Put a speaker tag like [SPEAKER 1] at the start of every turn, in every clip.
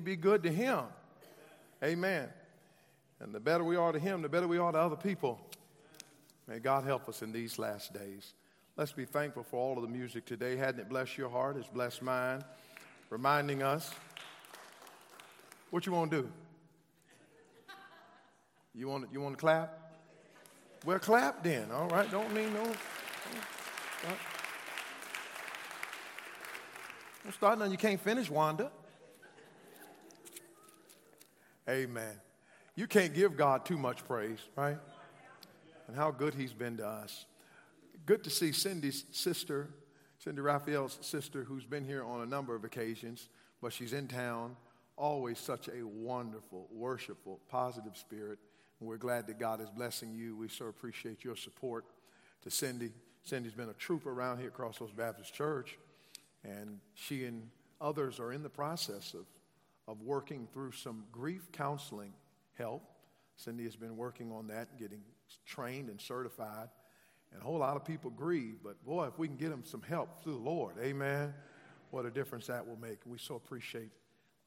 [SPEAKER 1] be good to Him. Amen. And the better we are to Him, the better we are to other people. May God help us in these last days. Let's be thankful for all of the music today. Hadn't it blessed your heart? It's blessed mine, reminding us. What you want to do? You want you want to clap? Well, clap then. All right. Don't mean no. Don't start nothing you can't finish, Wanda. Amen. You can't give God too much praise, right? And how good He's been to us. Good to see Cindy's sister, Cindy Raphael's sister, who's been here on a number of occasions, but she's in town. Always such a wonderful, worshipful, positive spirit. And we're glad that God is blessing you. We so appreciate your support to Cindy. Cindy's been a troop around here at Crossroads Baptist Church, and she and others are in the process of, of working through some grief counseling help. Cindy has been working on that, getting trained and certified. And a whole lot of people grieve, but boy, if we can get them some help through the Lord, amen, what a difference that will make. We so appreciate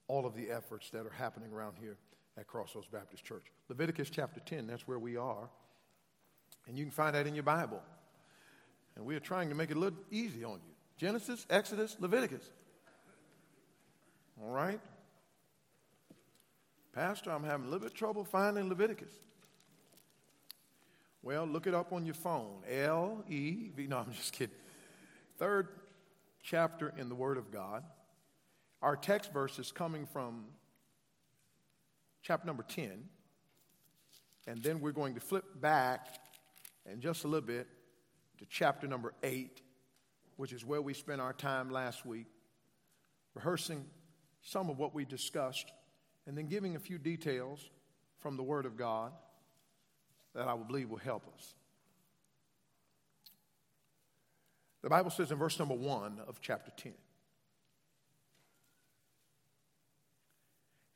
[SPEAKER 1] all of the efforts that are happening around here at Crossroads Baptist Church. Leviticus chapter 10, that's where we are. And you can find that in your Bible. And we are trying to make it a little easy on you Genesis, Exodus, Leviticus. All right? Pastor, I'm having a little bit of trouble finding Leviticus. Well, look it up on your phone. L E V. No, I'm just kidding. Third chapter in the Word of God. Our text verse is coming from chapter number 10. And then we're going to flip back in just a little bit to chapter number 8, which is where we spent our time last week, rehearsing some of what we discussed, and then giving a few details from the Word of God that I believe will help us. The Bible says in verse number 1 of chapter 10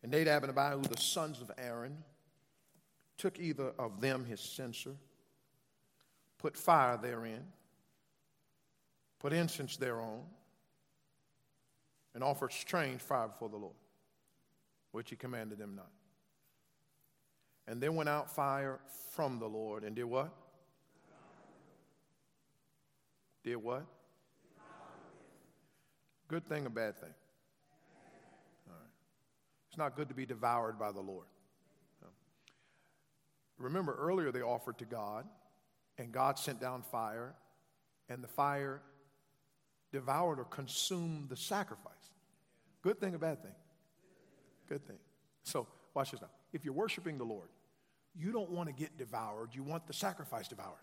[SPEAKER 1] And Nadab and Abihu, the sons of Aaron, took either of them his censer, put fire therein, put incense thereon, and offered strange fire before the Lord, which he commanded them not. And then went out fire from the Lord and did what? Did what? Good thing or bad thing? All right. It's not good to be devoured by the Lord. Remember, earlier they offered to God, and God sent down fire, and the fire devoured or consumed the sacrifice. Good thing or bad thing? Good thing. So, watch this now. If you're worshiping the Lord, you don't want to get devoured, you want the sacrifice devoured.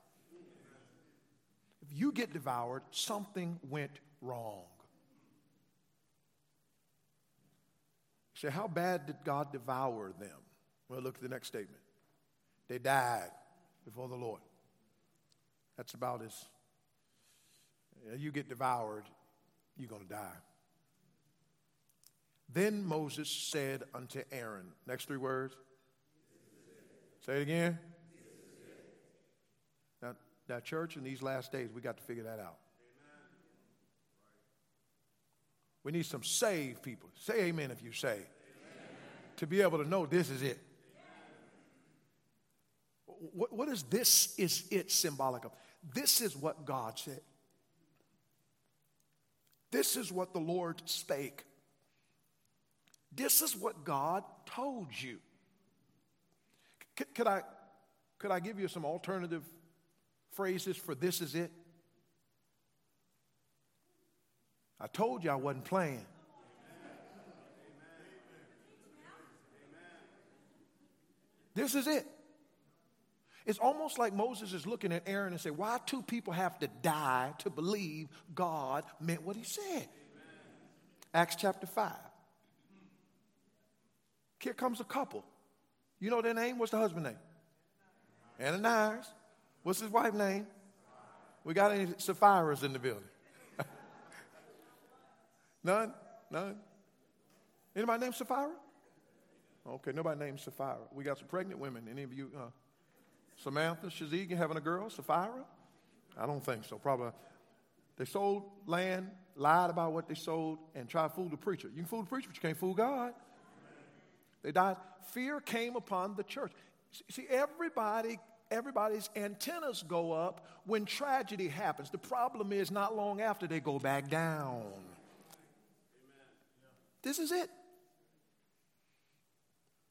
[SPEAKER 1] If you get devoured, something went wrong. Say, how bad did God devour them? Well, look at the next statement. They died before the Lord. That's about as you get devoured, you're going to die. Then Moses said unto Aaron, next three words, Say it again. Now, now, church, in these last days, we got to figure that out. We need some saved people. Say amen if you say. To be able to know this is it. What, what is this is it symbolic of? This is what God said. This is what the Lord spake. This is what God told you. Could, could, I, could I give you some alternative phrases for this is it? I told you I wasn't playing. This is it. It's almost like Moses is looking at Aaron and say, "Why two people have to die to believe God meant what He said?" Amen. Acts chapter five. Here comes a couple. You know their name? What's the husband name? Ananias. What's his wife name? We got any Sapphira's in the building? None? None? Anybody named Sapphira? Okay, nobody named Sapphira. We got some pregnant women. Any of you? Uh, Samantha, Shazik, having a girl? Sapphira? I don't think so. Probably. They sold land, lied about what they sold, and tried to fool the preacher. You can fool the preacher, but you can't fool God. They died. Fear came upon the church. See, everybody, everybody's antennas go up when tragedy happens. The problem is not long after they go back down. This is it.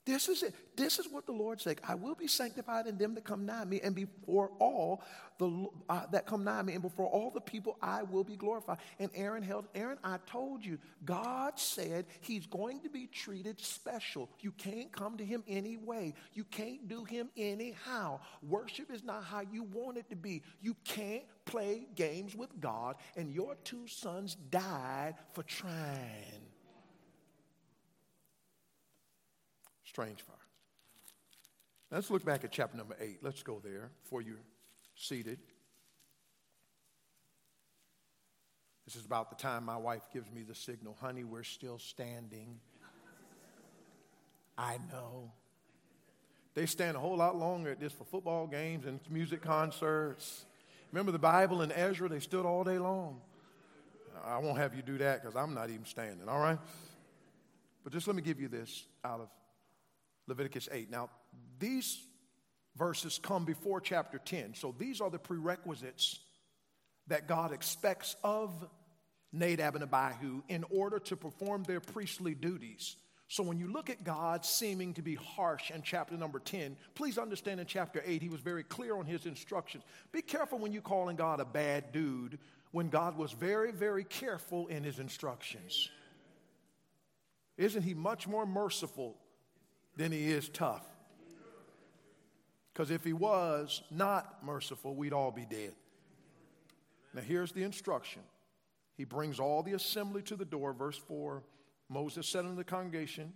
[SPEAKER 1] This is it. This is what the Lord said. I will be sanctified in them that come nigh me, and before all the uh, that come nigh me, and before all the people, I will be glorified. And Aaron held. Aaron, I told you, God said He's going to be treated special. You can't come to Him anyway. You can't do Him anyhow. Worship is not how you want it to be. You can't play games with God. And your two sons died for trying. Strange fire. Let's look back at chapter number eight. Let's go there before you're seated. This is about the time my wife gives me the signal, honey, we're still standing. I know. They stand a whole lot longer at this for football games and music concerts. Remember the Bible and Ezra, they stood all day long. I won't have you do that because I'm not even standing, all right? But just let me give you this out of Leviticus 8. Now, these verses come before chapter 10. So these are the prerequisites that God expects of Nadab and Abihu in order to perform their priestly duties. So when you look at God seeming to be harsh in chapter number 10, please understand in chapter 8, he was very clear on his instructions. Be careful when you're calling God a bad dude when God was very, very careful in his instructions. Isn't he much more merciful than he is tough. Because if he was not merciful, we'd all be dead. Now, here's the instruction. He brings all the assembly to the door. Verse 4 Moses said unto the congregation.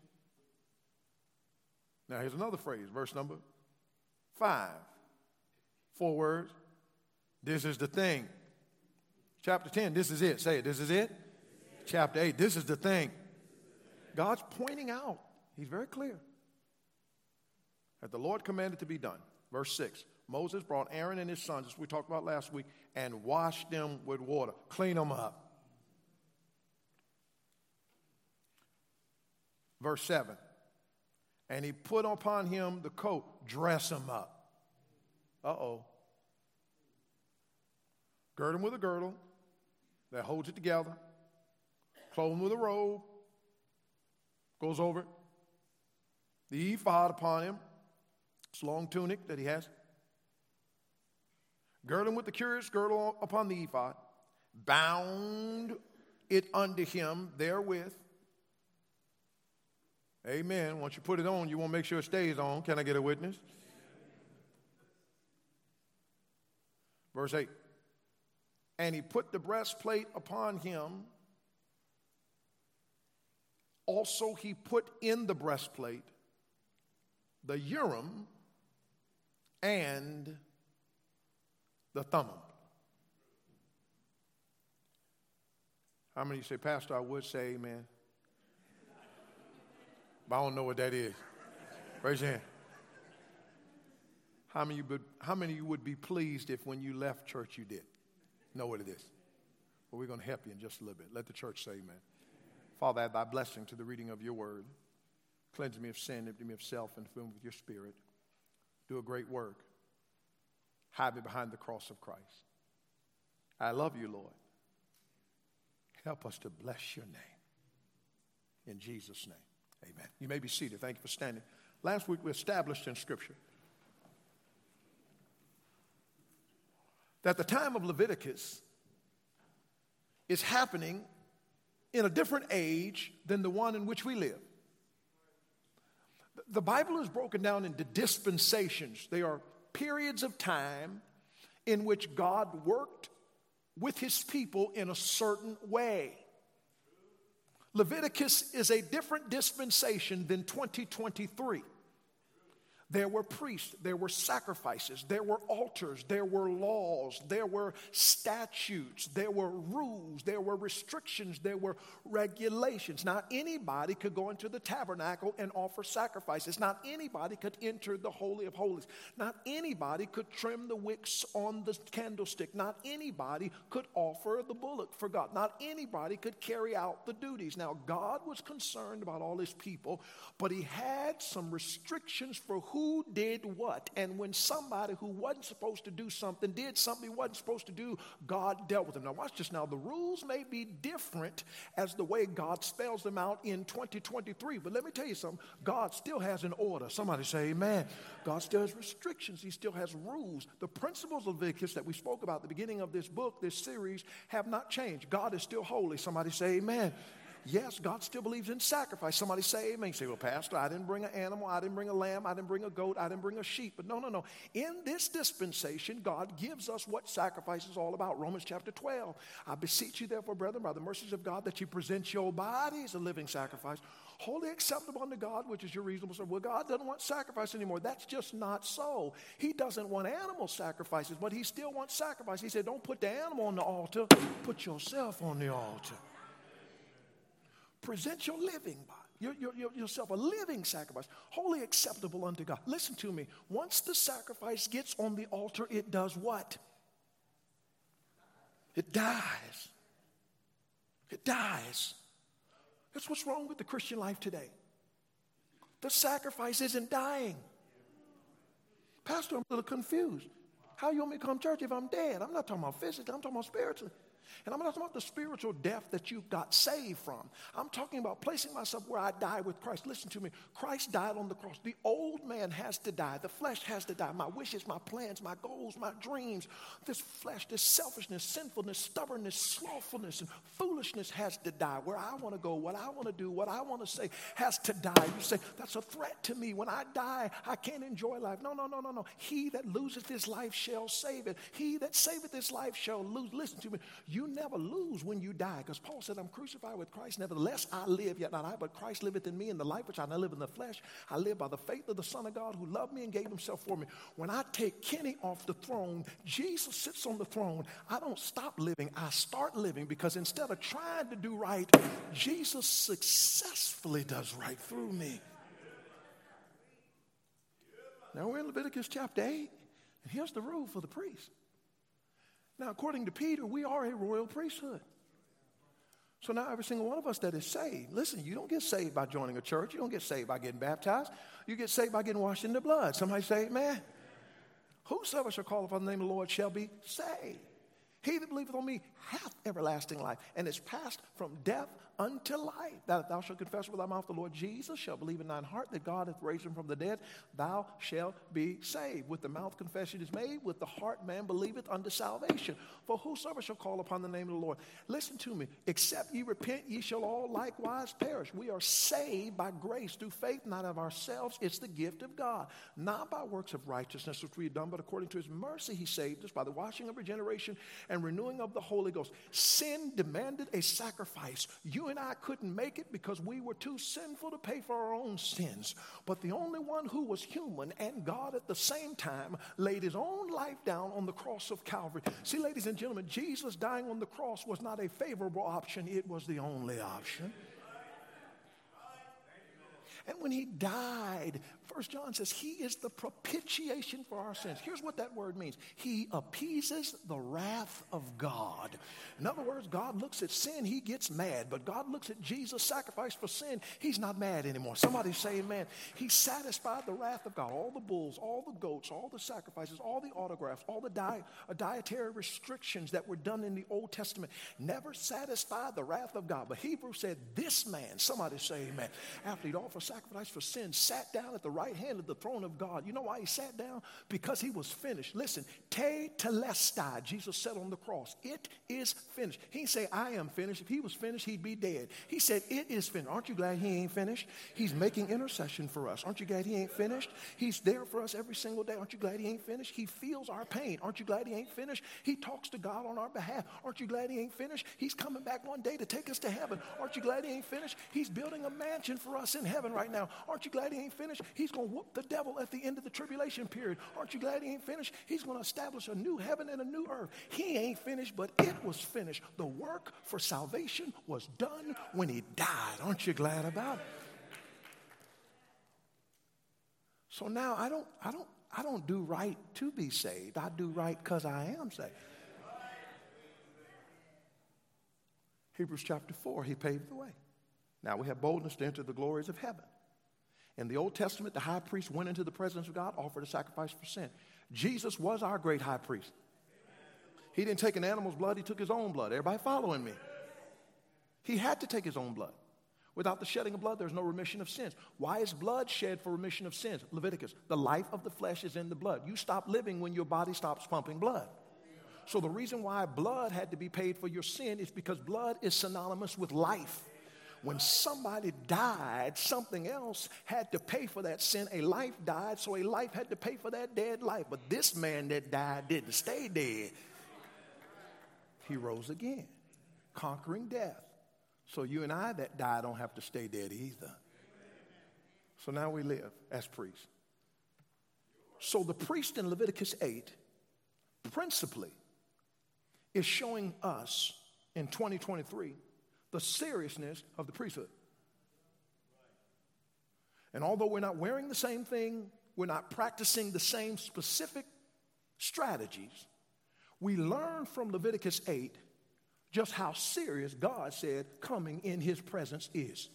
[SPEAKER 1] Now, here's another phrase, verse number 5. Four words. This is the thing. Chapter 10, this is it. Say it. This is it. Chapter 8, this is the thing. God's pointing out, He's very clear that the Lord commanded to be done. Verse 6 Moses brought Aaron and his sons, as we talked about last week, and washed them with water, clean them up. Verse 7 And he put upon him the coat, dress him up. Uh oh. Gird him with a girdle that holds it together, clothe him with a robe, goes over it, the ephod upon him, this long tunic that he has. Girdle him with the curious girdle upon the ephod, bound it unto him therewith. Amen. Once you put it on, you want to make sure it stays on. Can I get a witness? Verse 8. And he put the breastplate upon him. Also, he put in the breastplate the Urim and the Thummim. How many you say, Pastor, I would say amen? But I don't know what that is. Raise your hand. How many, would, how many you would be pleased if when you left church you did? Know what it is? Well, we're going to help you in just a little bit. Let the church say amen. Father, add thy blessing to the reading of your word. Cleanse me of sin, empty me of self, and fill me with your spirit do a great work. Hide me behind the cross of Christ. I love you, Lord. Help us to bless your name. In Jesus' name, amen. You may be seated. Thank you for standing. Last week we established in Scripture that the time of Leviticus is happening in a different age than the one in which we live. The Bible is broken down into dispensations. They are periods of time in which God worked with his people in a certain way. Leviticus is a different dispensation than 2023. There were priests, there were sacrifices, there were altars, there were laws, there were statutes, there were rules, there were restrictions, there were regulations. Not anybody could go into the tabernacle and offer sacrifices. Not anybody could enter the Holy of Holies. Not anybody could trim the wicks on the candlestick. Not anybody could offer the bullock for God. Not anybody could carry out the duties. Now, God was concerned about all his people, but he had some restrictions for who who did what. And when somebody who wasn't supposed to do something did something he wasn't supposed to do, God dealt with them. Now, watch this now. The rules may be different as the way God spells them out in 2023, but let me tell you something. God still has an order. Somebody say, Amen. God still has restrictions, He still has rules. The principles of Leviticus that we spoke about at the beginning of this book, this series, have not changed. God is still holy. Somebody say, Amen. Yes, God still believes in sacrifice. Somebody say amen. You say, well, Pastor, I didn't bring an animal, I didn't bring a lamb, I didn't bring a goat, I didn't bring a sheep. But no, no, no. In this dispensation, God gives us what sacrifice is all about. Romans chapter 12. I beseech you, therefore, brethren, by the mercies of God, that you present your bodies a living sacrifice, wholly acceptable unto God, which is your reasonable service. Well, God doesn't want sacrifice anymore. That's just not so. He doesn't want animal sacrifices, but He still wants sacrifice. He said, don't put the animal on the altar, put yourself on the altar. Present your living body. Your, your, your, yourself a living sacrifice, wholly acceptable unto God. Listen to me. Once the sacrifice gets on the altar, it does what? It dies. It dies. That's what's wrong with the Christian life today. The sacrifice isn't dying. Pastor, I'm a little confused. How you want me to come to church if I'm dead? I'm not talking about physically, I'm talking about spiritually. And I'm not talking about the spiritual death that you got saved from. I'm talking about placing myself where I die with Christ. Listen to me. Christ died on the cross. The old man has to die. The flesh has to die. My wishes, my plans, my goals, my dreams, this flesh, this selfishness, sinfulness, stubbornness, slothfulness, and foolishness has to die. Where I want to go, what I want to do, what I want to say has to die. You say, that's a threat to me. When I die, I can't enjoy life. No, no, no, no, no. He that loseth his life shall save it. He that saveth his life shall lose. Listen to me. You never lose when you die. Because Paul said, I'm crucified with Christ. Nevertheless, I live, yet not I, but Christ liveth in me. In the life which I now live in the flesh, I live by the faith of the Son of God who loved me and gave himself for me. When I take Kenny off the throne, Jesus sits on the throne. I don't stop living, I start living because instead of trying to do right, Jesus successfully does right through me. Now we're in Leviticus chapter 8, and here's the rule for the priest. Now, according to Peter, we are a royal priesthood. So now every single one of us that is saved, listen, you don't get saved by joining a church. You don't get saved by getting baptized. You get saved by getting washed in the blood. Somebody say, Amen. Whosoever shall call upon the name of the Lord shall be saved. He that believeth on me hath everlasting life, and is passed from death unto life. That thou shalt confess with thy mouth the Lord Jesus, shall believe in thine heart that God hath raised him from the dead, thou shalt be saved. With the mouth confession is made, with the heart man believeth unto salvation. For whosoever shall call upon the name of the Lord, listen to me, except ye repent, ye shall all likewise perish. We are saved by grace through faith, not of ourselves. It's the gift of God, not by works of righteousness which we have done, but according to his mercy he saved us by the washing of regeneration and renewing of the Holy Ghost. Sin demanded a sacrifice. You and I couldn't make it because we were too sinful to pay for our own sins. But the only one who was human and God at the same time laid his own life down on the cross of Calvary. See, ladies and gentlemen, Jesus dying on the cross was not a favorable option, it was the only option. And when he died, First John says he is the propitiation for our sins. Here's what that word means. He appeases the wrath of God. In other words, God looks at sin, he gets mad. But God looks at Jesus' sacrifice for sin, he's not mad anymore. Somebody say amen. He satisfied the wrath of God. All the bulls, all the goats, all the sacrifices, all the autographs, all the di- dietary restrictions that were done in the Old Testament never satisfied the wrath of God. But Hebrews said, This man, somebody say amen, after he'd offered sacrifice for sin, sat down at the right hand of the throne of God. You know why he sat down? Because he was finished. Listen, tetelestai, Jesus said on the cross, it is finished. He didn't say, I am finished. If he was finished, he'd be dead. He said, it is finished. Aren't you glad he ain't finished? He's making intercession for us. Aren't you glad he ain't finished? He's there for us every single day. Aren't you glad he ain't finished? He feels our pain. Aren't you glad he ain't finished? He talks to God on our behalf. Aren't you glad he ain't finished? He's coming back one day to take us to heaven. Aren't you glad he ain't finished? He's building a mansion for us in heaven right now. Aren't you glad he ain't finished? He's going to whoop the devil at the end of the tribulation period. Aren't you glad he ain't finished? He's going to establish a new heaven and a new earth. He ain't finished, but it was finished. The work for salvation was done when he died. Aren't you glad about it? So now I don't, I don't, I don't do right to be saved. I do right because I am saved. Hebrews chapter 4, he paved the way. Now we have boldness to enter the glories of heaven. In the Old Testament, the high priest went into the presence of God, offered a sacrifice for sin. Jesus was our great high priest. He didn't take an animal's blood, he took his own blood. Everybody following me? He had to take his own blood. Without the shedding of blood, there's no remission of sins. Why is blood shed for remission of sins? Leviticus, the life of the flesh is in the blood. You stop living when your body stops pumping blood. So the reason why blood had to be paid for your sin is because blood is synonymous with life. When somebody died, something else had to pay for that sin. A life died, so a life had to pay for that dead life. But this man that died didn't stay dead. He rose again, conquering death. So you and I that die don't have to stay dead either. So now we live as priests. So the priest in Leviticus 8 principally is showing us in 2023 the seriousness of the priesthood. And although we're not wearing the same thing, we're not practicing the same specific strategies, we learn from Leviticus 8 just how serious God said coming in his presence is.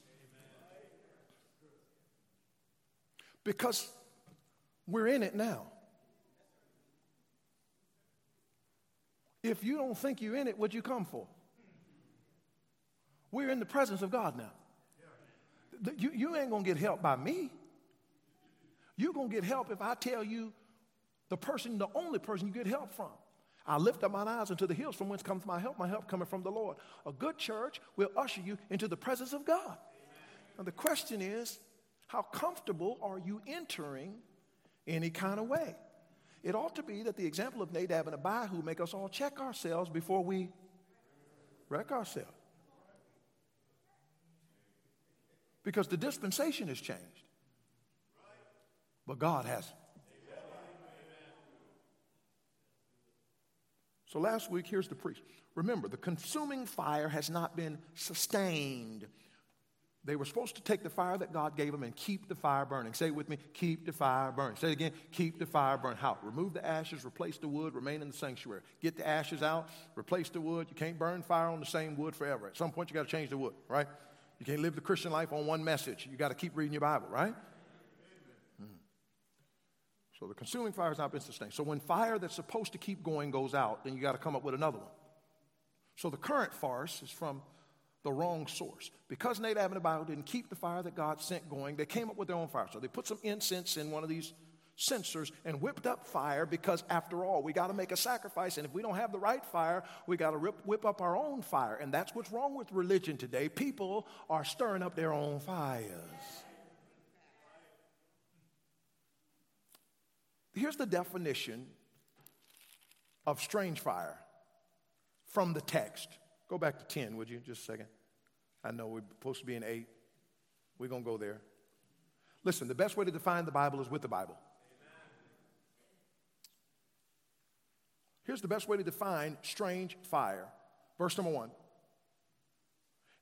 [SPEAKER 1] Because we're in it now. If you don't think you're in it, what'd you come for? We're in the presence of God now. You, you ain't gonna get help by me. You're gonna get help if I tell you the person, the only person you get help from. I lift up my eyes into the hills from whence comes my help, my help coming from the Lord. A good church will usher you into the presence of God. Now, the question is, how comfortable are you entering any kind of way? It ought to be that the example of Nadab and Abihu make us all check ourselves before we wreck ourselves. Because the dispensation has changed, but God hasn't. So last week, here's the priest. Remember, the consuming fire has not been sustained. They were supposed to take the fire that God gave them and keep the fire burning. Say it with me keep the fire burning. Say it again keep the fire burning. How? Remove the ashes, replace the wood, remain in the sanctuary. Get the ashes out, replace the wood. You can't burn fire on the same wood forever. At some point, you got to change the wood, right? You can't live the Christian life on one message. You got to keep reading your Bible, right? Mm-hmm. So the consuming fire has not been sustained. So when fire that's supposed to keep going goes out, then you got to come up with another one. So the current farce is from the wrong source. Because Nadab and Abihu didn't keep the fire that God sent going, they came up with their own fire. So they put some incense in one of these censers and whipped up fire because, after all, we got to make a sacrifice. And if we don't have the right fire, we got to whip up our own fire. And that's what's wrong with religion today. People are stirring up their own fires. Here's the definition of strange fire from the text. Go back to 10, would you? Just a second. I know we're supposed to be in 8. We're going to go there. Listen, the best way to define the Bible is with the Bible. Here's the best way to define strange fire. Verse number one.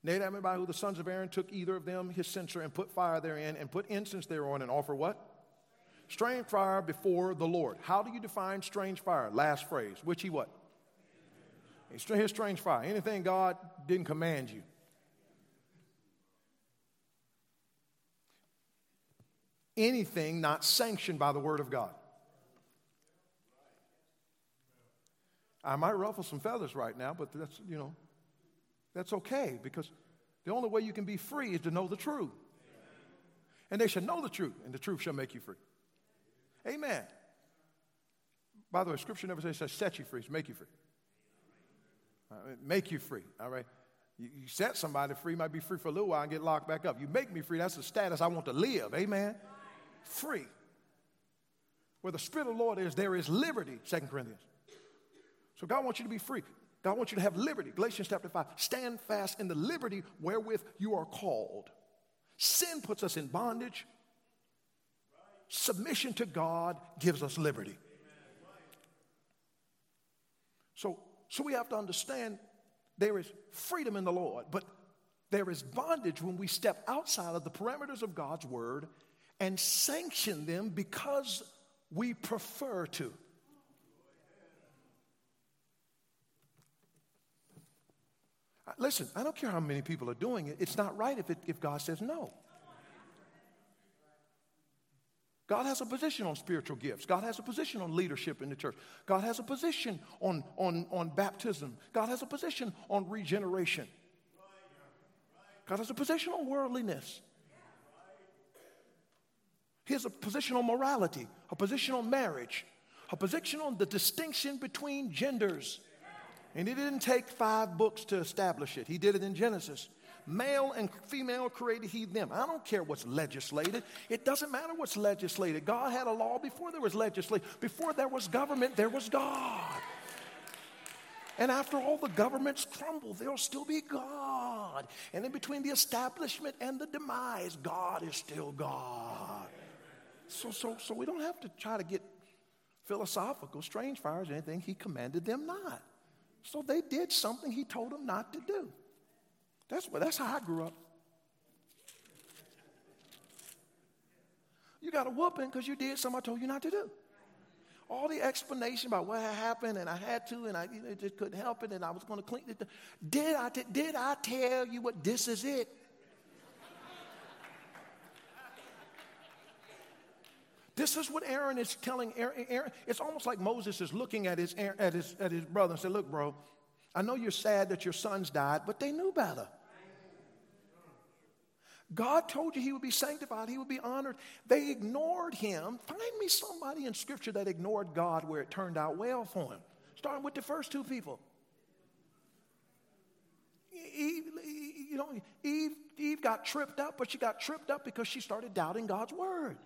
[SPEAKER 1] Nadab and Abihu, the sons of Aaron, took either of them his censer and put fire therein and put incense thereon and offer what? Strange fire before the Lord. How do you define strange fire? Last phrase. Which he what? His strange fire. Anything God didn't command you. Anything not sanctioned by the Word of God. I might ruffle some feathers right now, but that's, you know, that's okay because the only way you can be free is to know the truth. And they should know the truth, and the truth shall make you free. Amen. By the way, Scripture never says, says set you free, it's make you free. make you free, all right? You, you, set somebody free, might be free for a little while and get locked back up. You make me free, that's the status I want to live. Amen. Free. Where the Spirit of the Lord is, there is liberty, Second Corinthians. So God wants you to be free. God wants you to have liberty. Galatians chapter 5. Stand fast in the liberty wherewith you are called. Sin puts us in bondage. submission to God gives us liberty. So, so we have to understand there is freedom in the Lord, but there is bondage when we step outside of the parameters of God's word and sanction them because we prefer to. Listen, I don't care how many people are doing it, it's not right if, it, if God says no. God has a position on spiritual gifts. God has a position on leadership in the church. God has a position on, on, on baptism. God has a position on regeneration. God has a position on worldliness. He has a position on morality, a position on marriage, a position on the distinction between genders. And he didn't take five books to establish it, he did it in Genesis. Male and female created he them. I don't care what's legislated. It doesn't matter what's legislated. God had a law before there was legislation. Before there was government, there was God. And after all the governments crumble, there'll still be God. And in between the establishment and the demise, God is still God. So, so, so we don't have to try to get philosophical, strange fires, or anything. He commanded them not. So they did something he told them not to do. That's, that's how I grew up. You got a whooping because you did something I told you not to do. All the explanation about what happened and I had to and I you know, just couldn't help it and I was going to clean it. Did I, t- did I tell you what this is it? This is what Aaron is telling Aaron, Aaron. It's almost like Moses is looking at his, at, his, at his brother and said, Look, bro, I know you're sad that your sons died, but they knew better. God told you he would be sanctified, he would be honored. They ignored him. Find me somebody in scripture that ignored God where it turned out well for him. Starting with the first two people. Eve, you know, Eve, Eve got tripped up, but she got tripped up because she started doubting God's word.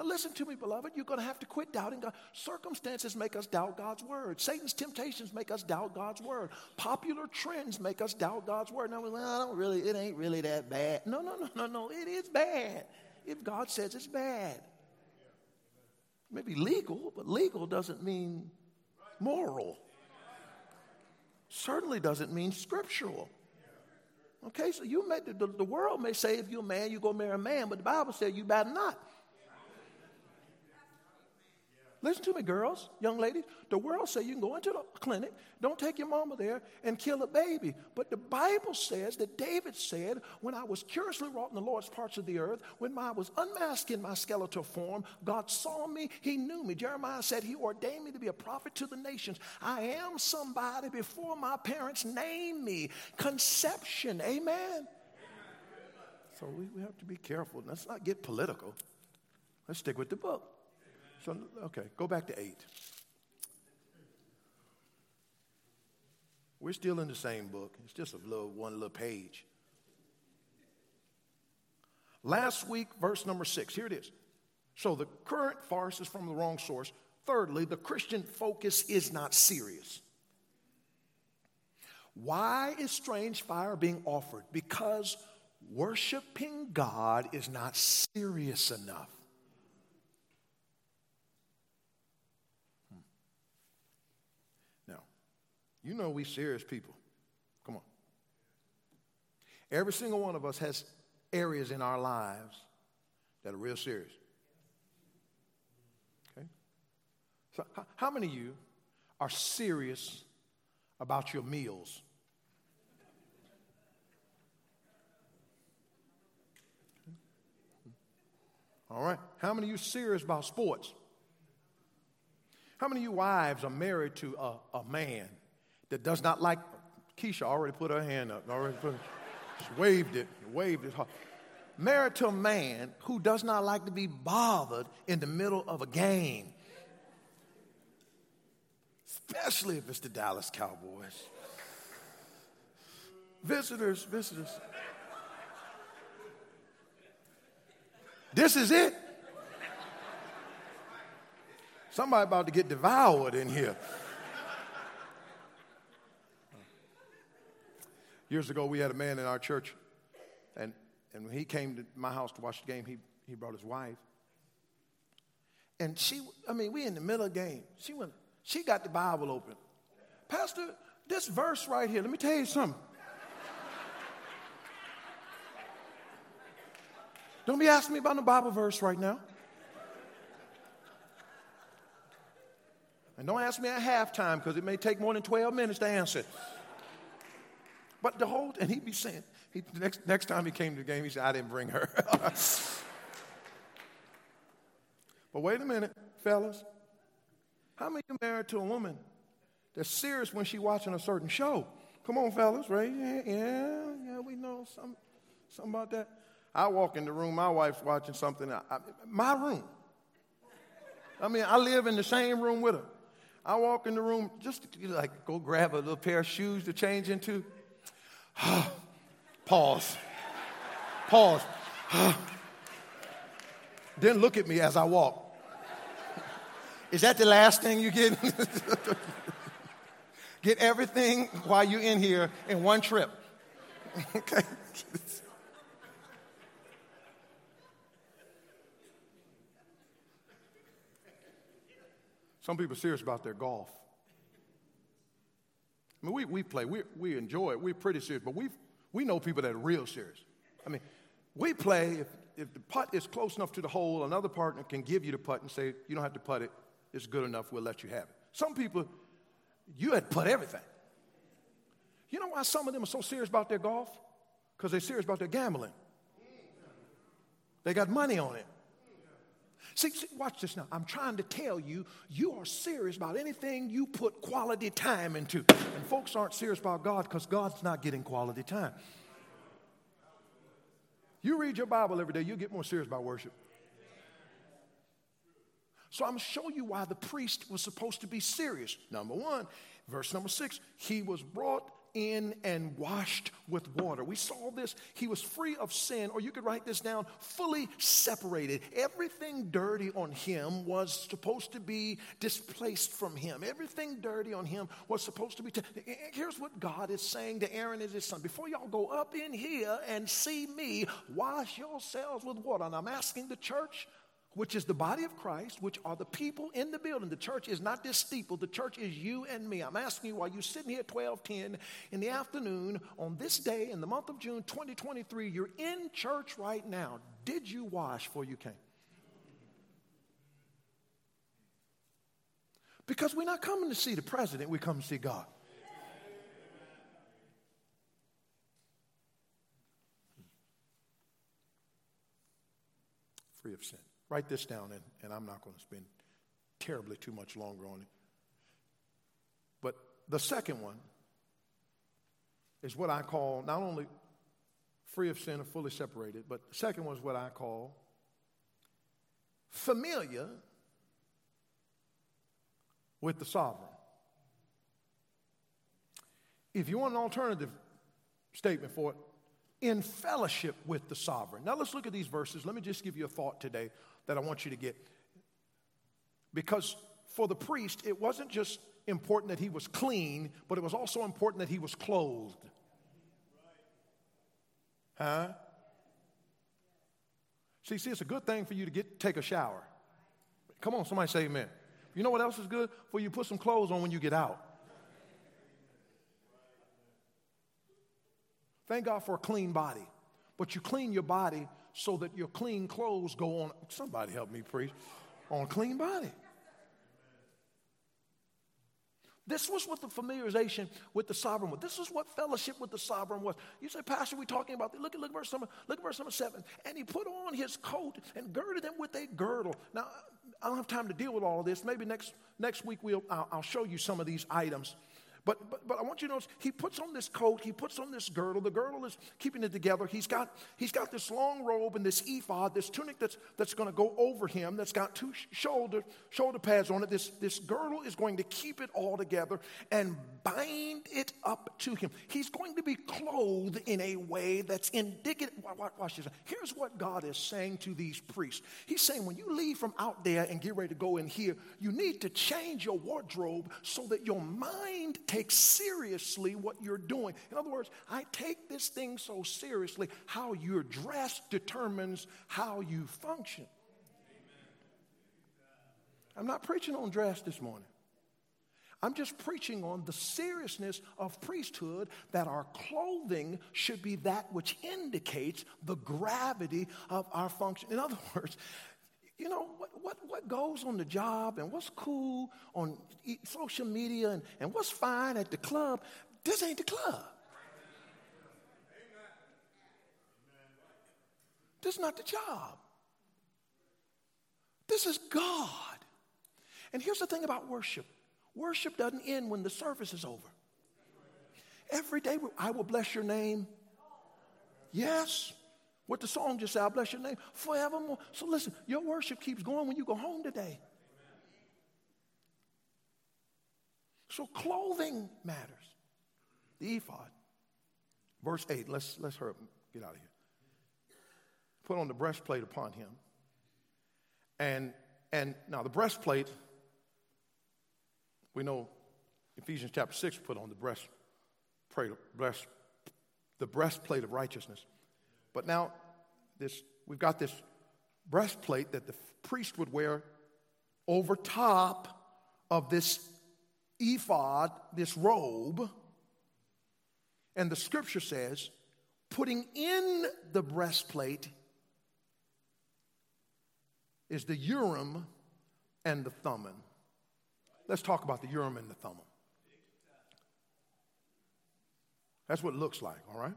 [SPEAKER 1] Now, listen to me, beloved. You're going to have to quit doubting God. Circumstances make us doubt God's word. Satan's temptations make us doubt God's word. Popular trends make us doubt God's word. Now, well, I don't really, it ain't really that bad. No, no, no, no, no. It is bad if God says it's bad. Maybe legal, but legal doesn't mean moral. Certainly doesn't mean scriptural. Okay, so you may, the, the world may say if you're a man, you go marry a man, but the Bible says you better not. Listen to me, girls, young ladies. The world say you can go into the clinic, don't take your mama there, and kill a baby. But the Bible says that David said, When I was curiously wrought in the Lord's parts of the earth, when I was unmasked in my skeletal form, God saw me, He knew me. Jeremiah said, He ordained me to be a prophet to the nations. I am somebody before my parents named me. Conception, amen. So we, we have to be careful. Let's not get political. Let's stick with the book. So, okay, go back to eight. We're still in the same book. It's just a little one little page. Last week, verse number six. Here it is. So the current farce is from the wrong source. Thirdly, the Christian focus is not serious. Why is strange fire being offered? Because worshiping God is not serious enough. You know we serious people. Come on. Every single one of us has areas in our lives that are real serious. Okay? So, how many of you are serious about your meals? All right. How many of you serious about sports? How many of you wives are married to a, a man that does not like, Keisha already put her hand up, already put, she waved it, waved it. Married to a man who does not like to be bothered in the middle of a game, especially if it's the Dallas Cowboys. Visitors, visitors. This is it. Somebody about to get devoured in here. Years ago, we had a man in our church, and, and when he came to my house to watch the game, he, he brought his wife. And she, I mean, we in the middle of the game. She went, she got the Bible open. Pastor, this verse right here, let me tell you something. Don't be asking me about the Bible verse right now. And don't ask me at halftime because it may take more than 12 minutes to answer. But the whole, and he'd be saying, he, next, next time he came to the game, he said, I didn't bring her. but wait a minute, fellas. How many are married to a woman that's serious when she's watching a certain show? Come on, fellas, right? Yeah, yeah, yeah we know some, something about that. I walk in the room, my wife's watching something, I, I, my room. I mean, I live in the same room with her. I walk in the room just to like go grab a little pair of shoes to change into. Pause. Pause. then look at me as I walk. Is that the last thing you get? get everything while you're in here in one trip. okay? Some people serious about their golf. I mean, we, we play, we, we enjoy it, we're pretty serious, but we we know people that are real serious. I mean, we play, if, if the putt is close enough to the hole, another partner can give you the putt and say, you don't have to putt it, it's good enough, we'll let you have it. Some people, you had to putt everything. You know why some of them are so serious about their golf? Because they're serious about their gambling. They got money on it. See, see, watch this now. I'm trying to tell you, you are serious about anything you put quality time into. And folks aren't serious about God because God's not getting quality time. You read your Bible every day, you'll get more serious about worship. So I'm show you why the priest was supposed to be serious. Number one, verse number six, he was brought in and washed with water. We saw this. He was free of sin, or you could write this down fully separated. Everything dirty on him was supposed to be displaced from him. Everything dirty on him was supposed to be. T- Here's what God is saying to Aaron and his son Before y'all go up in here and see me, wash yourselves with water. And I'm asking the church, which is the body of Christ, which are the people in the building. The church is not this steeple, the church is you and me. I'm asking you while you're sitting here at 1210 in the afternoon on this day in the month of June 2023, you're in church right now. Did you wash before you came? Because we're not coming to see the president, we come to see God. Free of sin. Write this down, and, and I'm not going to spend terribly too much longer on it. But the second one is what I call not only free of sin or fully separated, but the second one is what I call familiar with the sovereign. If you want an alternative statement for it, in fellowship with the sovereign. Now let's look at these verses. Let me just give you a thought today that I want you to get. Because for the priest, it wasn't just important that he was clean, but it was also important that he was clothed. Huh? See, see, it's a good thing for you to get take a shower. Come on, somebody say amen. You know what else is good? For you put some clothes on when you get out. Thank God for a clean body. But you clean your body so that your clean clothes go on. Somebody help me, preach. On a clean body. This was what the familiarization with the sovereign was. This is what fellowship with the sovereign was. You say, Pastor, we talking about look at look at verse number look at verse number seven. And he put on his coat and girded him with a girdle. Now, I don't have time to deal with all of this. Maybe next next week we'll I'll, I'll show you some of these items. But, but, but I want you to notice he puts on this coat, he puts on this girdle. The girdle is keeping it together. He's got, he's got this long robe and this ephod, this tunic that's, that's going to go over him, that's got two shoulder, shoulder pads on it. This, this girdle is going to keep it all together and bind it up to him. He's going to be clothed in a way that's indicative. Watch this. Here's what God is saying to these priests He's saying, when you leave from out there and get ready to go in here, you need to change your wardrobe so that your mind take seriously what you're doing. In other words, I take this thing so seriously, how you're dressed determines how you function. I'm not preaching on dress this morning. I'm just preaching on the seriousness of priesthood that our clothing should be that which indicates the gravity of our function. In other words, you know, what, what, what goes on the job and what's cool on social media and, and what's fine at the club, this ain't the club. This is not the job. This is God. And here's the thing about worship worship doesn't end when the service is over. Every day, I will bless your name. Yes. What the song just said, I'll bless your name forevermore. So listen, your worship keeps going when you go home today. So clothing matters. The ephod. Verse 8. Let's, let's hurry get out of here. Put on the breastplate upon him. And and now the breastplate, we know Ephesians chapter 6 put on the breastplate, breast, the breastplate of righteousness. But now this, we've got this breastplate that the priest would wear over top of this ephod, this robe. And the scripture says, putting in the breastplate is the Urim and the Thummim. Let's talk about the Urim and the Thummim. That's what it looks like, all right?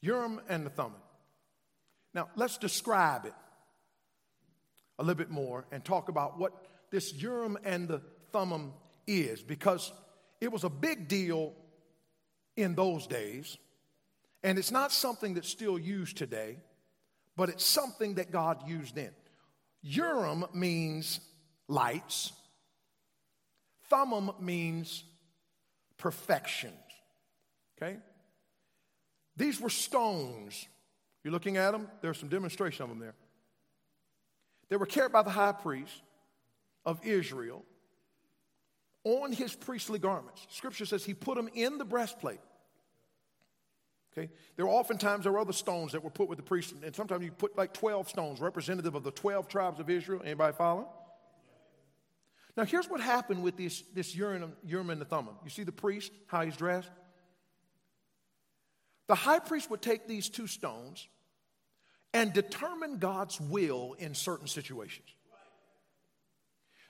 [SPEAKER 1] Urim and the Thummim. Now, let's describe it a little bit more and talk about what this Urim and the Thummim is because it was a big deal in those days, and it's not something that's still used today, but it's something that God used then. Urim means lights, Thummim means perfections. Okay? These were stones. You're looking at them, there's some demonstration of them there. They were carried by the high priest of Israel on his priestly garments. Scripture says he put them in the breastplate. Okay? There were oftentimes there were other stones that were put with the priest, and sometimes you put like 12 stones, representative of the 12 tribes of Israel. Anybody follow? Now here's what happened with this, this Urim, Urim and the Thummim. You see the priest, how he's dressed? The high priest would take these two stones and determine God's will in certain situations.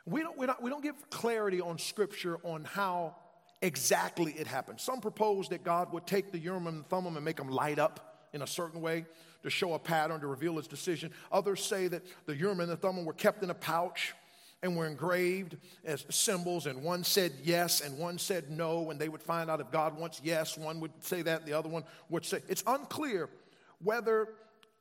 [SPEAKER 1] We don't, we don't, we don't give clarity on scripture on how exactly it happened. Some propose that God would take the Urim and Thummim and make them light up in a certain way to show a pattern, to reveal his decision. Others say that the Urim and the Thummim were kept in a pouch and were engraved as symbols, and one said yes and one said no, and they would find out if God wants yes, one would say that, the other one would say. It's unclear whether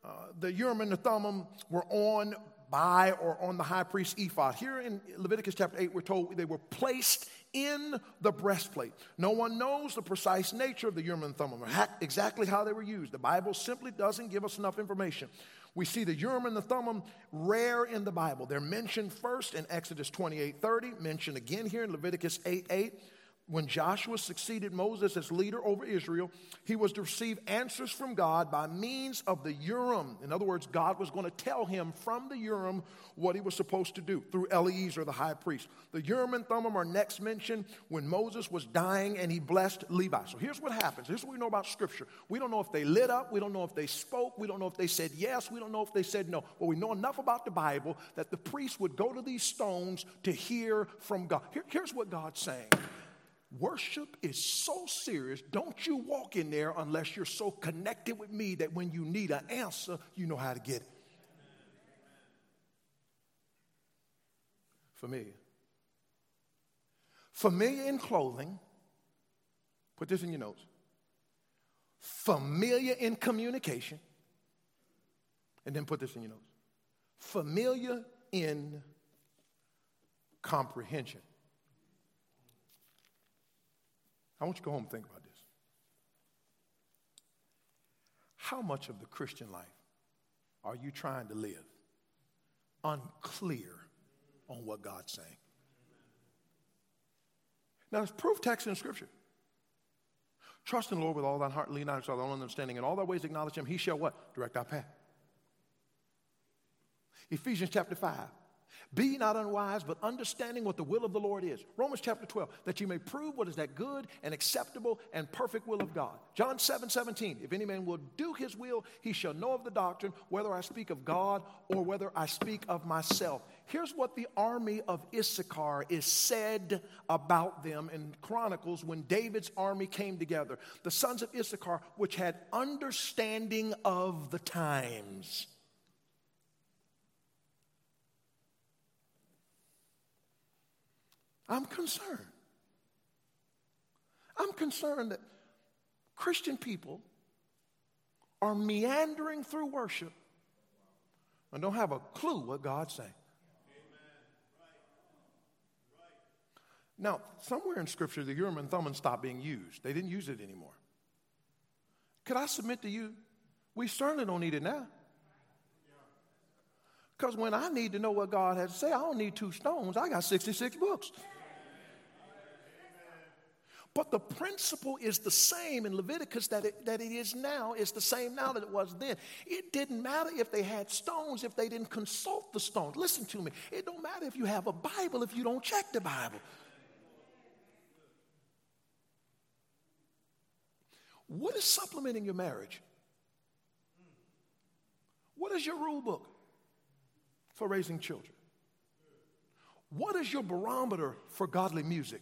[SPEAKER 1] uh, the Urim and the Thummim were on by or on the high priest ephod. Here in Leviticus chapter 8, we're told they were placed in the breastplate. No one knows the precise nature of the Urim and Thummim, or exactly how they were used. The Bible simply doesn't give us enough information. We see the Urim and the Thummim rare in the Bible. They're mentioned first in Exodus 28 30, mentioned again here in Leviticus 8 8 when Joshua succeeded Moses as leader over Israel, he was to receive answers from God by means of the Urim. In other words, God was going to tell him from the Urim what he was supposed to do through Eleazar, the high priest. The Urim and Thummim are next mentioned when Moses was dying and he blessed Levi. So here's what happens. Here's what we know about Scripture. We don't know if they lit up. We don't know if they spoke. We don't know if they said yes. We don't know if they said no. But we know enough about the Bible that the priest would go to these stones to hear from God. Here, here's what God's saying. Worship is so serious. Don't you walk in there unless you're so connected with me that when you need an answer, you know how to get it. Familiar. Familiar in clothing. Put this in your notes. Familiar in communication. And then put this in your notes. Familiar in comprehension. I want you to go home and think about this. How much of the Christian life are you trying to live unclear on what God's saying? Now, there's proof text in Scripture. Trust in the Lord with all thine heart, lean not thy own understanding. In all thy ways acknowledge him, he shall what? Direct our path. Ephesians chapter 5. Be not unwise, but understanding what the will of the Lord is. Romans chapter 12, that you may prove what is that good and acceptable and perfect will of God. John 7 17, if any man will do his will, he shall know of the doctrine, whether I speak of God or whether I speak of myself. Here's what the army of Issachar is said about them in Chronicles when David's army came together. The sons of Issachar, which had understanding of the times. I'm concerned. I'm concerned that Christian people are meandering through worship and don't have a clue what God's saying. Now, somewhere in Scripture, the Urim and Thummim stopped being used. They didn't use it anymore. Could I submit to you? We certainly don't need it now. Because when I need to know what God has to say, I don't need two stones. I got 66 books. But the principle is the same in Leviticus that it, that it is now. It's the same now that it was then. It didn't matter if they had stones, if they didn't consult the stones. Listen to me. It don't matter if you have a Bible if you don't check the Bible. What is supplementing your marriage? What is your rule book for raising children? What is your barometer for godly music?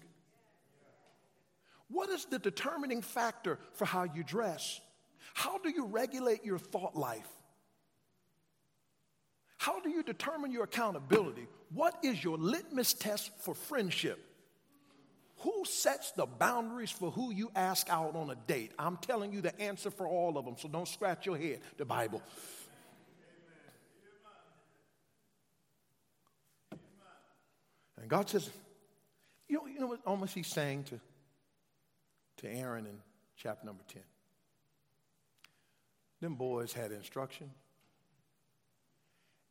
[SPEAKER 1] What is the determining factor for how you dress? How do you regulate your thought life? How do you determine your accountability? What is your litmus test for friendship? Who sets the boundaries for who you ask out on a date? I'm telling you the answer for all of them, so don't scratch your head. The Bible. And God says, you know, you know what almost he's saying to to Aaron in chapter number 10. Them boys had instruction,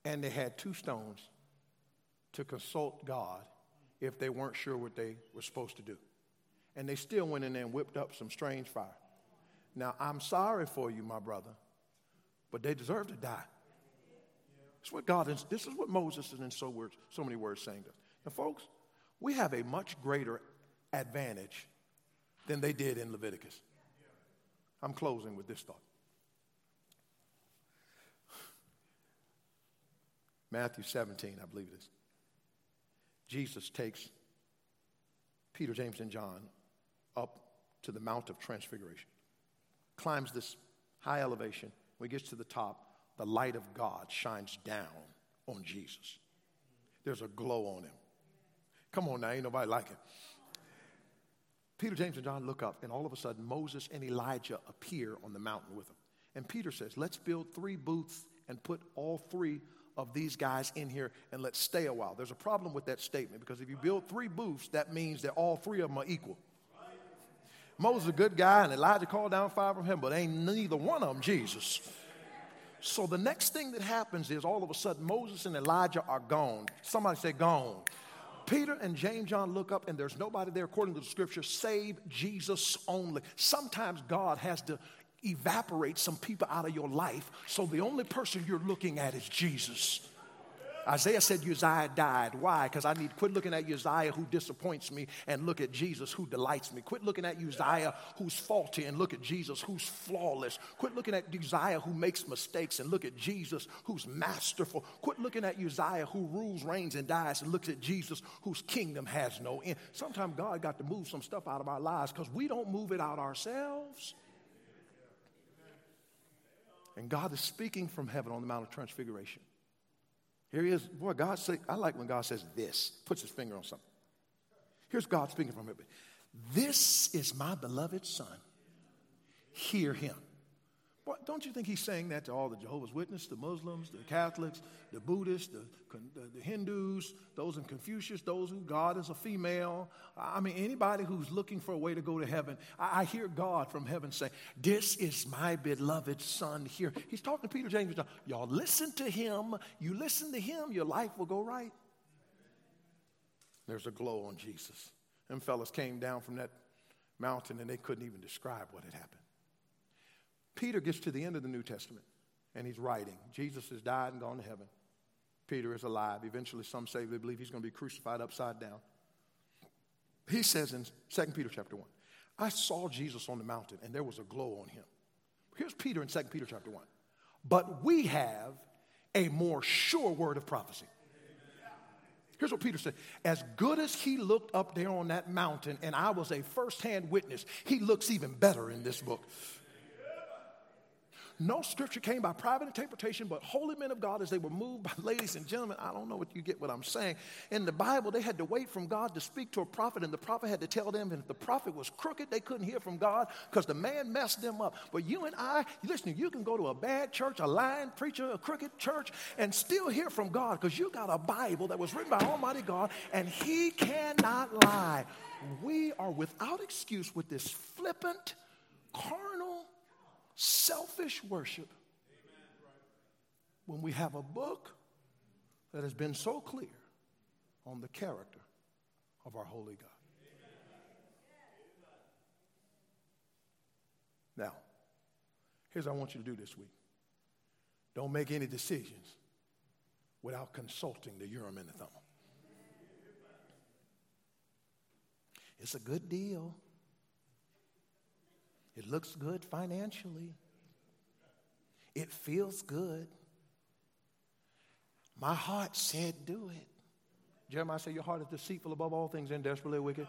[SPEAKER 1] and they had two stones to consult God if they weren't sure what they were supposed to do. And they still went in there and whipped up some strange fire. Now, I'm sorry for you, my brother, but they deserve to die. Is what God is, this is what Moses is in so, words, so many words saying to us. Now, folks, we have a much greater advantage than they did in Leviticus. I'm closing with this thought. Matthew 17, I believe it is. Jesus takes Peter, James, and John up to the Mount of Transfiguration, climbs this high elevation. When he gets to the top, the light of God shines down on Jesus. There's a glow on him. Come on now, ain't nobody like him. Peter, James, and John look up, and all of a sudden, Moses and Elijah appear on the mountain with them. And Peter says, Let's build three booths and put all three of these guys in here and let's stay a while. There's a problem with that statement because if you build three booths, that means that all three of them are equal. Moses is a good guy, and Elijah called down fire from him, but ain't neither one of them Jesus. So the next thing that happens is all of a sudden Moses and Elijah are gone. Somebody say, gone. Peter and James John look up and there's nobody there according to the scripture save Jesus only. Sometimes God has to evaporate some people out of your life so the only person you're looking at is Jesus. Isaiah said Uzziah died. Why? Because I need to quit looking at Uzziah who disappoints me and look at Jesus who delights me. Quit looking at Uzziah who's faulty and look at Jesus who's flawless. Quit looking at Uzziah who makes mistakes and look at Jesus who's masterful. Quit looking at Uzziah who rules, reigns, and dies and looks at Jesus whose kingdom has no end. Sometimes God got to move some stuff out of our lives because we don't move it out ourselves. And God is speaking from heaven on the Mount of Transfiguration. Here he is. Boy, God say, I like when God says this, puts his finger on something. Here's God speaking from heaven. This is my beloved son. Hear him. Don't you think he's saying that to all the Jehovah's Witnesses, the Muslims, the Catholics, the Buddhists, the, the, the, Hindus, those in Confucius, those who God is a female? I mean, anybody who's looking for a way to go to heaven, I, I hear God from heaven say, This is my beloved son here. He's talking to Peter, James, John. Y'all listen to him. You listen to him, your life will go right. There's a glow on Jesus. Them fellas came down from that mountain and they couldn't even describe what had happened. Peter gets to the end of the New Testament and he's writing. Jesus has died and gone to heaven. Peter is alive. Eventually, some say they believe he's going to be crucified upside down. He says in 2 Peter chapter 1, I saw Jesus on the mountain and there was a glow on him. Here's Peter in 2 Peter chapter 1. But we have a more sure word of prophecy. Here's what Peter said As good as he looked up there on that mountain, and I was a firsthand witness, he looks even better in this book. No scripture came by private interpretation, but holy men of God, as they were moved by ladies and gentlemen, I don't know what you get what I'm saying. In the Bible, they had to wait from God to speak to a prophet, and the prophet had to tell them, and if the prophet was crooked, they couldn't hear from God because the man messed them up. But you and I, listen, you can go to a bad church, a lying preacher, a crooked church, and still hear from God because you got a Bible that was written by Almighty God, and He cannot lie. We are without excuse with this flippant, carnal, selfish worship when we have a book that has been so clear on the character of our holy God. Now, here's what I want you to do this week don't make any decisions without consulting the Urim and the Thummim. It's a good deal. It looks good financially. It feels good. My heart said, do it. Jeremiah said, Your heart is deceitful above all things and desperately wicked.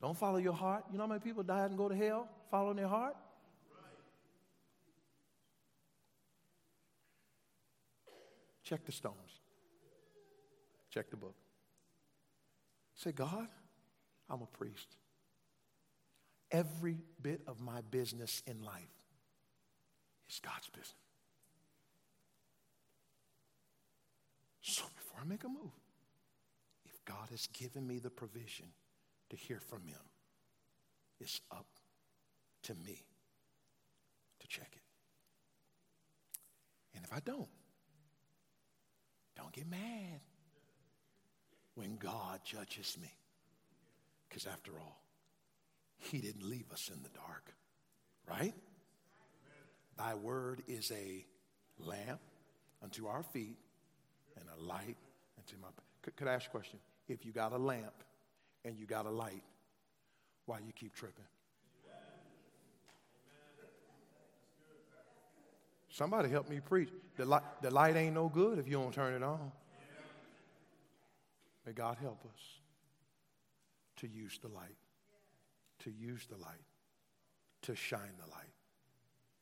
[SPEAKER 1] Don't follow your heart. You know how many people died and go to hell following their heart? Check the stones. Check the book. Say, God, I'm a priest every bit of my business in life is God's business. So before I make a move, if God has given me the provision to hear from Him, it's up to me to check it. And if I don't, don't get mad when God judges me. Because after all, he didn't leave us in the dark, right? Thy word is a lamp unto our feet and a light unto my. Could, could I ask a question? If you got a lamp and you got a light, why you keep tripping? Somebody help me preach. The light, the light ain't no good if you don't turn it on. May God help us to use the light to use the light, to shine the light,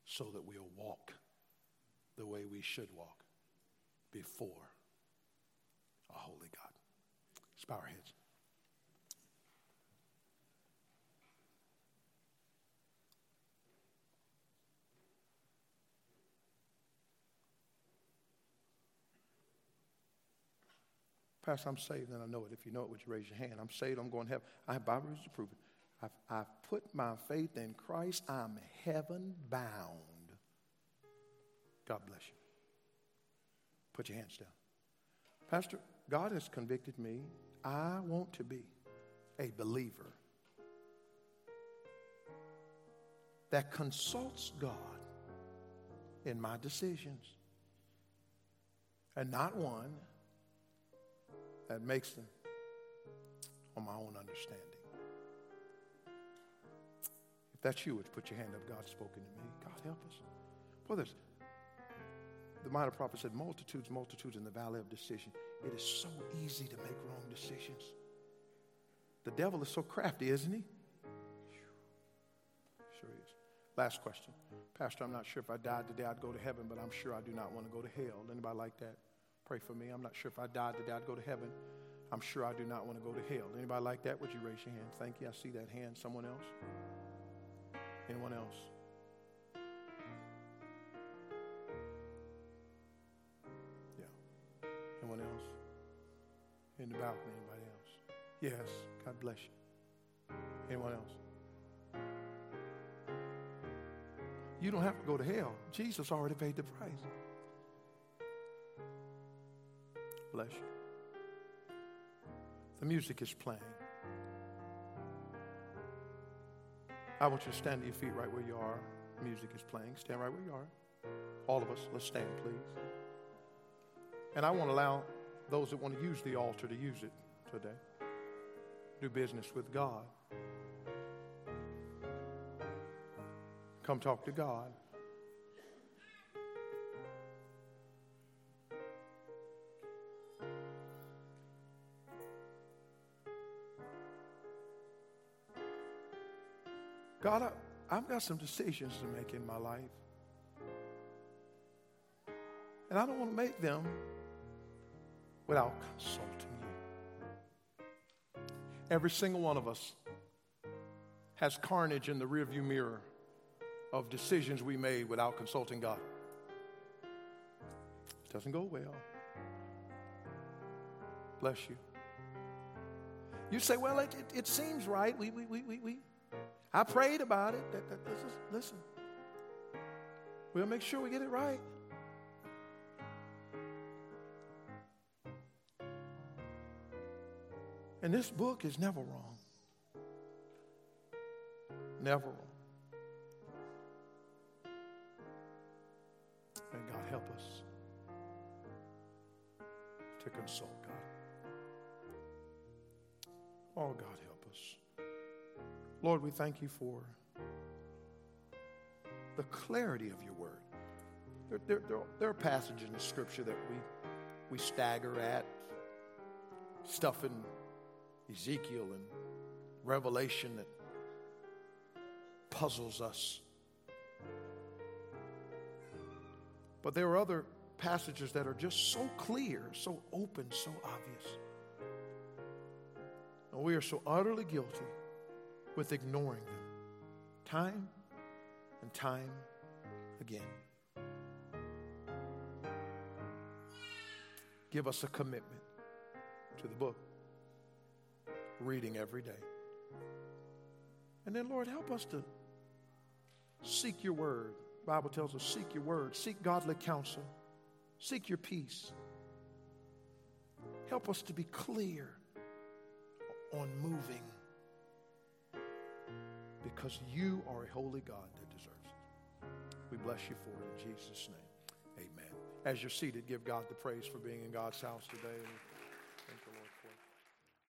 [SPEAKER 1] so that we'll walk the way we should walk before a holy God. Let's bow our heads. Pastor, I'm saved and I know it. If you know it, would you raise your hand? I'm saved, I'm going to heaven. I have Bible to prove it. I've, I've put my faith in Christ. I'm heaven bound. God bless you. Put your hands down. Pastor, God has convicted me. I want to be a believer that consults God in my decisions and not one that makes them on my own understanding that's you, would put your hand up. God's spoken to me. God help us. Brothers, the minor prophet said, multitudes, multitudes in the valley of decision. It is so easy to make wrong decisions. The devil is so crafty, isn't he? Sure is. Last question. Pastor, I'm not sure if I died today I'd go to heaven, but I'm sure I do not want to go to hell. Anybody like that? Pray for me. I'm not sure if I died today I'd go to heaven. I'm sure I do not want to go to hell. Anybody like that? Would you raise your hand? Thank you. I see that hand. Someone else? Anyone else? Yeah. Anyone else? In the balcony, anybody else? Yes. God bless you. Anyone else? You don't have to go to hell. Jesus already paid the price. Bless you. The music is playing. I want you to stand to your feet right where you are. Music is playing. Stand right where you are. All of us, let's stand, please. And I want to allow those that want to use the altar to use it today. Do business with God. Come talk to God. God, I, I've got some decisions to make in my life. And I don't want to make them without consulting you. Every single one of us has carnage in the rearview mirror of decisions we made without consulting God. It doesn't go well. Bless you. You say, well, it, it, it seems right. We, we, we, we, we. I prayed about it. Listen, we'll make sure we get it right. And this book is never wrong. Never wrong. And God help us to consult God. Oh, God help. Lord, we thank you for the clarity of your word. There, there, there, there are passages in the scripture that we, we stagger at, stuff in Ezekiel and Revelation that puzzles us. But there are other passages that are just so clear, so open, so obvious. And we are so utterly guilty with ignoring them time and time again. Give us a commitment to the book reading every day. And then, Lord, help us to seek your word. The Bible tells us seek your word, seek godly counsel, seek your peace. Help us to be clear on moving because you are a holy God that deserves it. We bless you for it in Jesus' name. Amen. As you're seated, give God the praise for being in God's house today.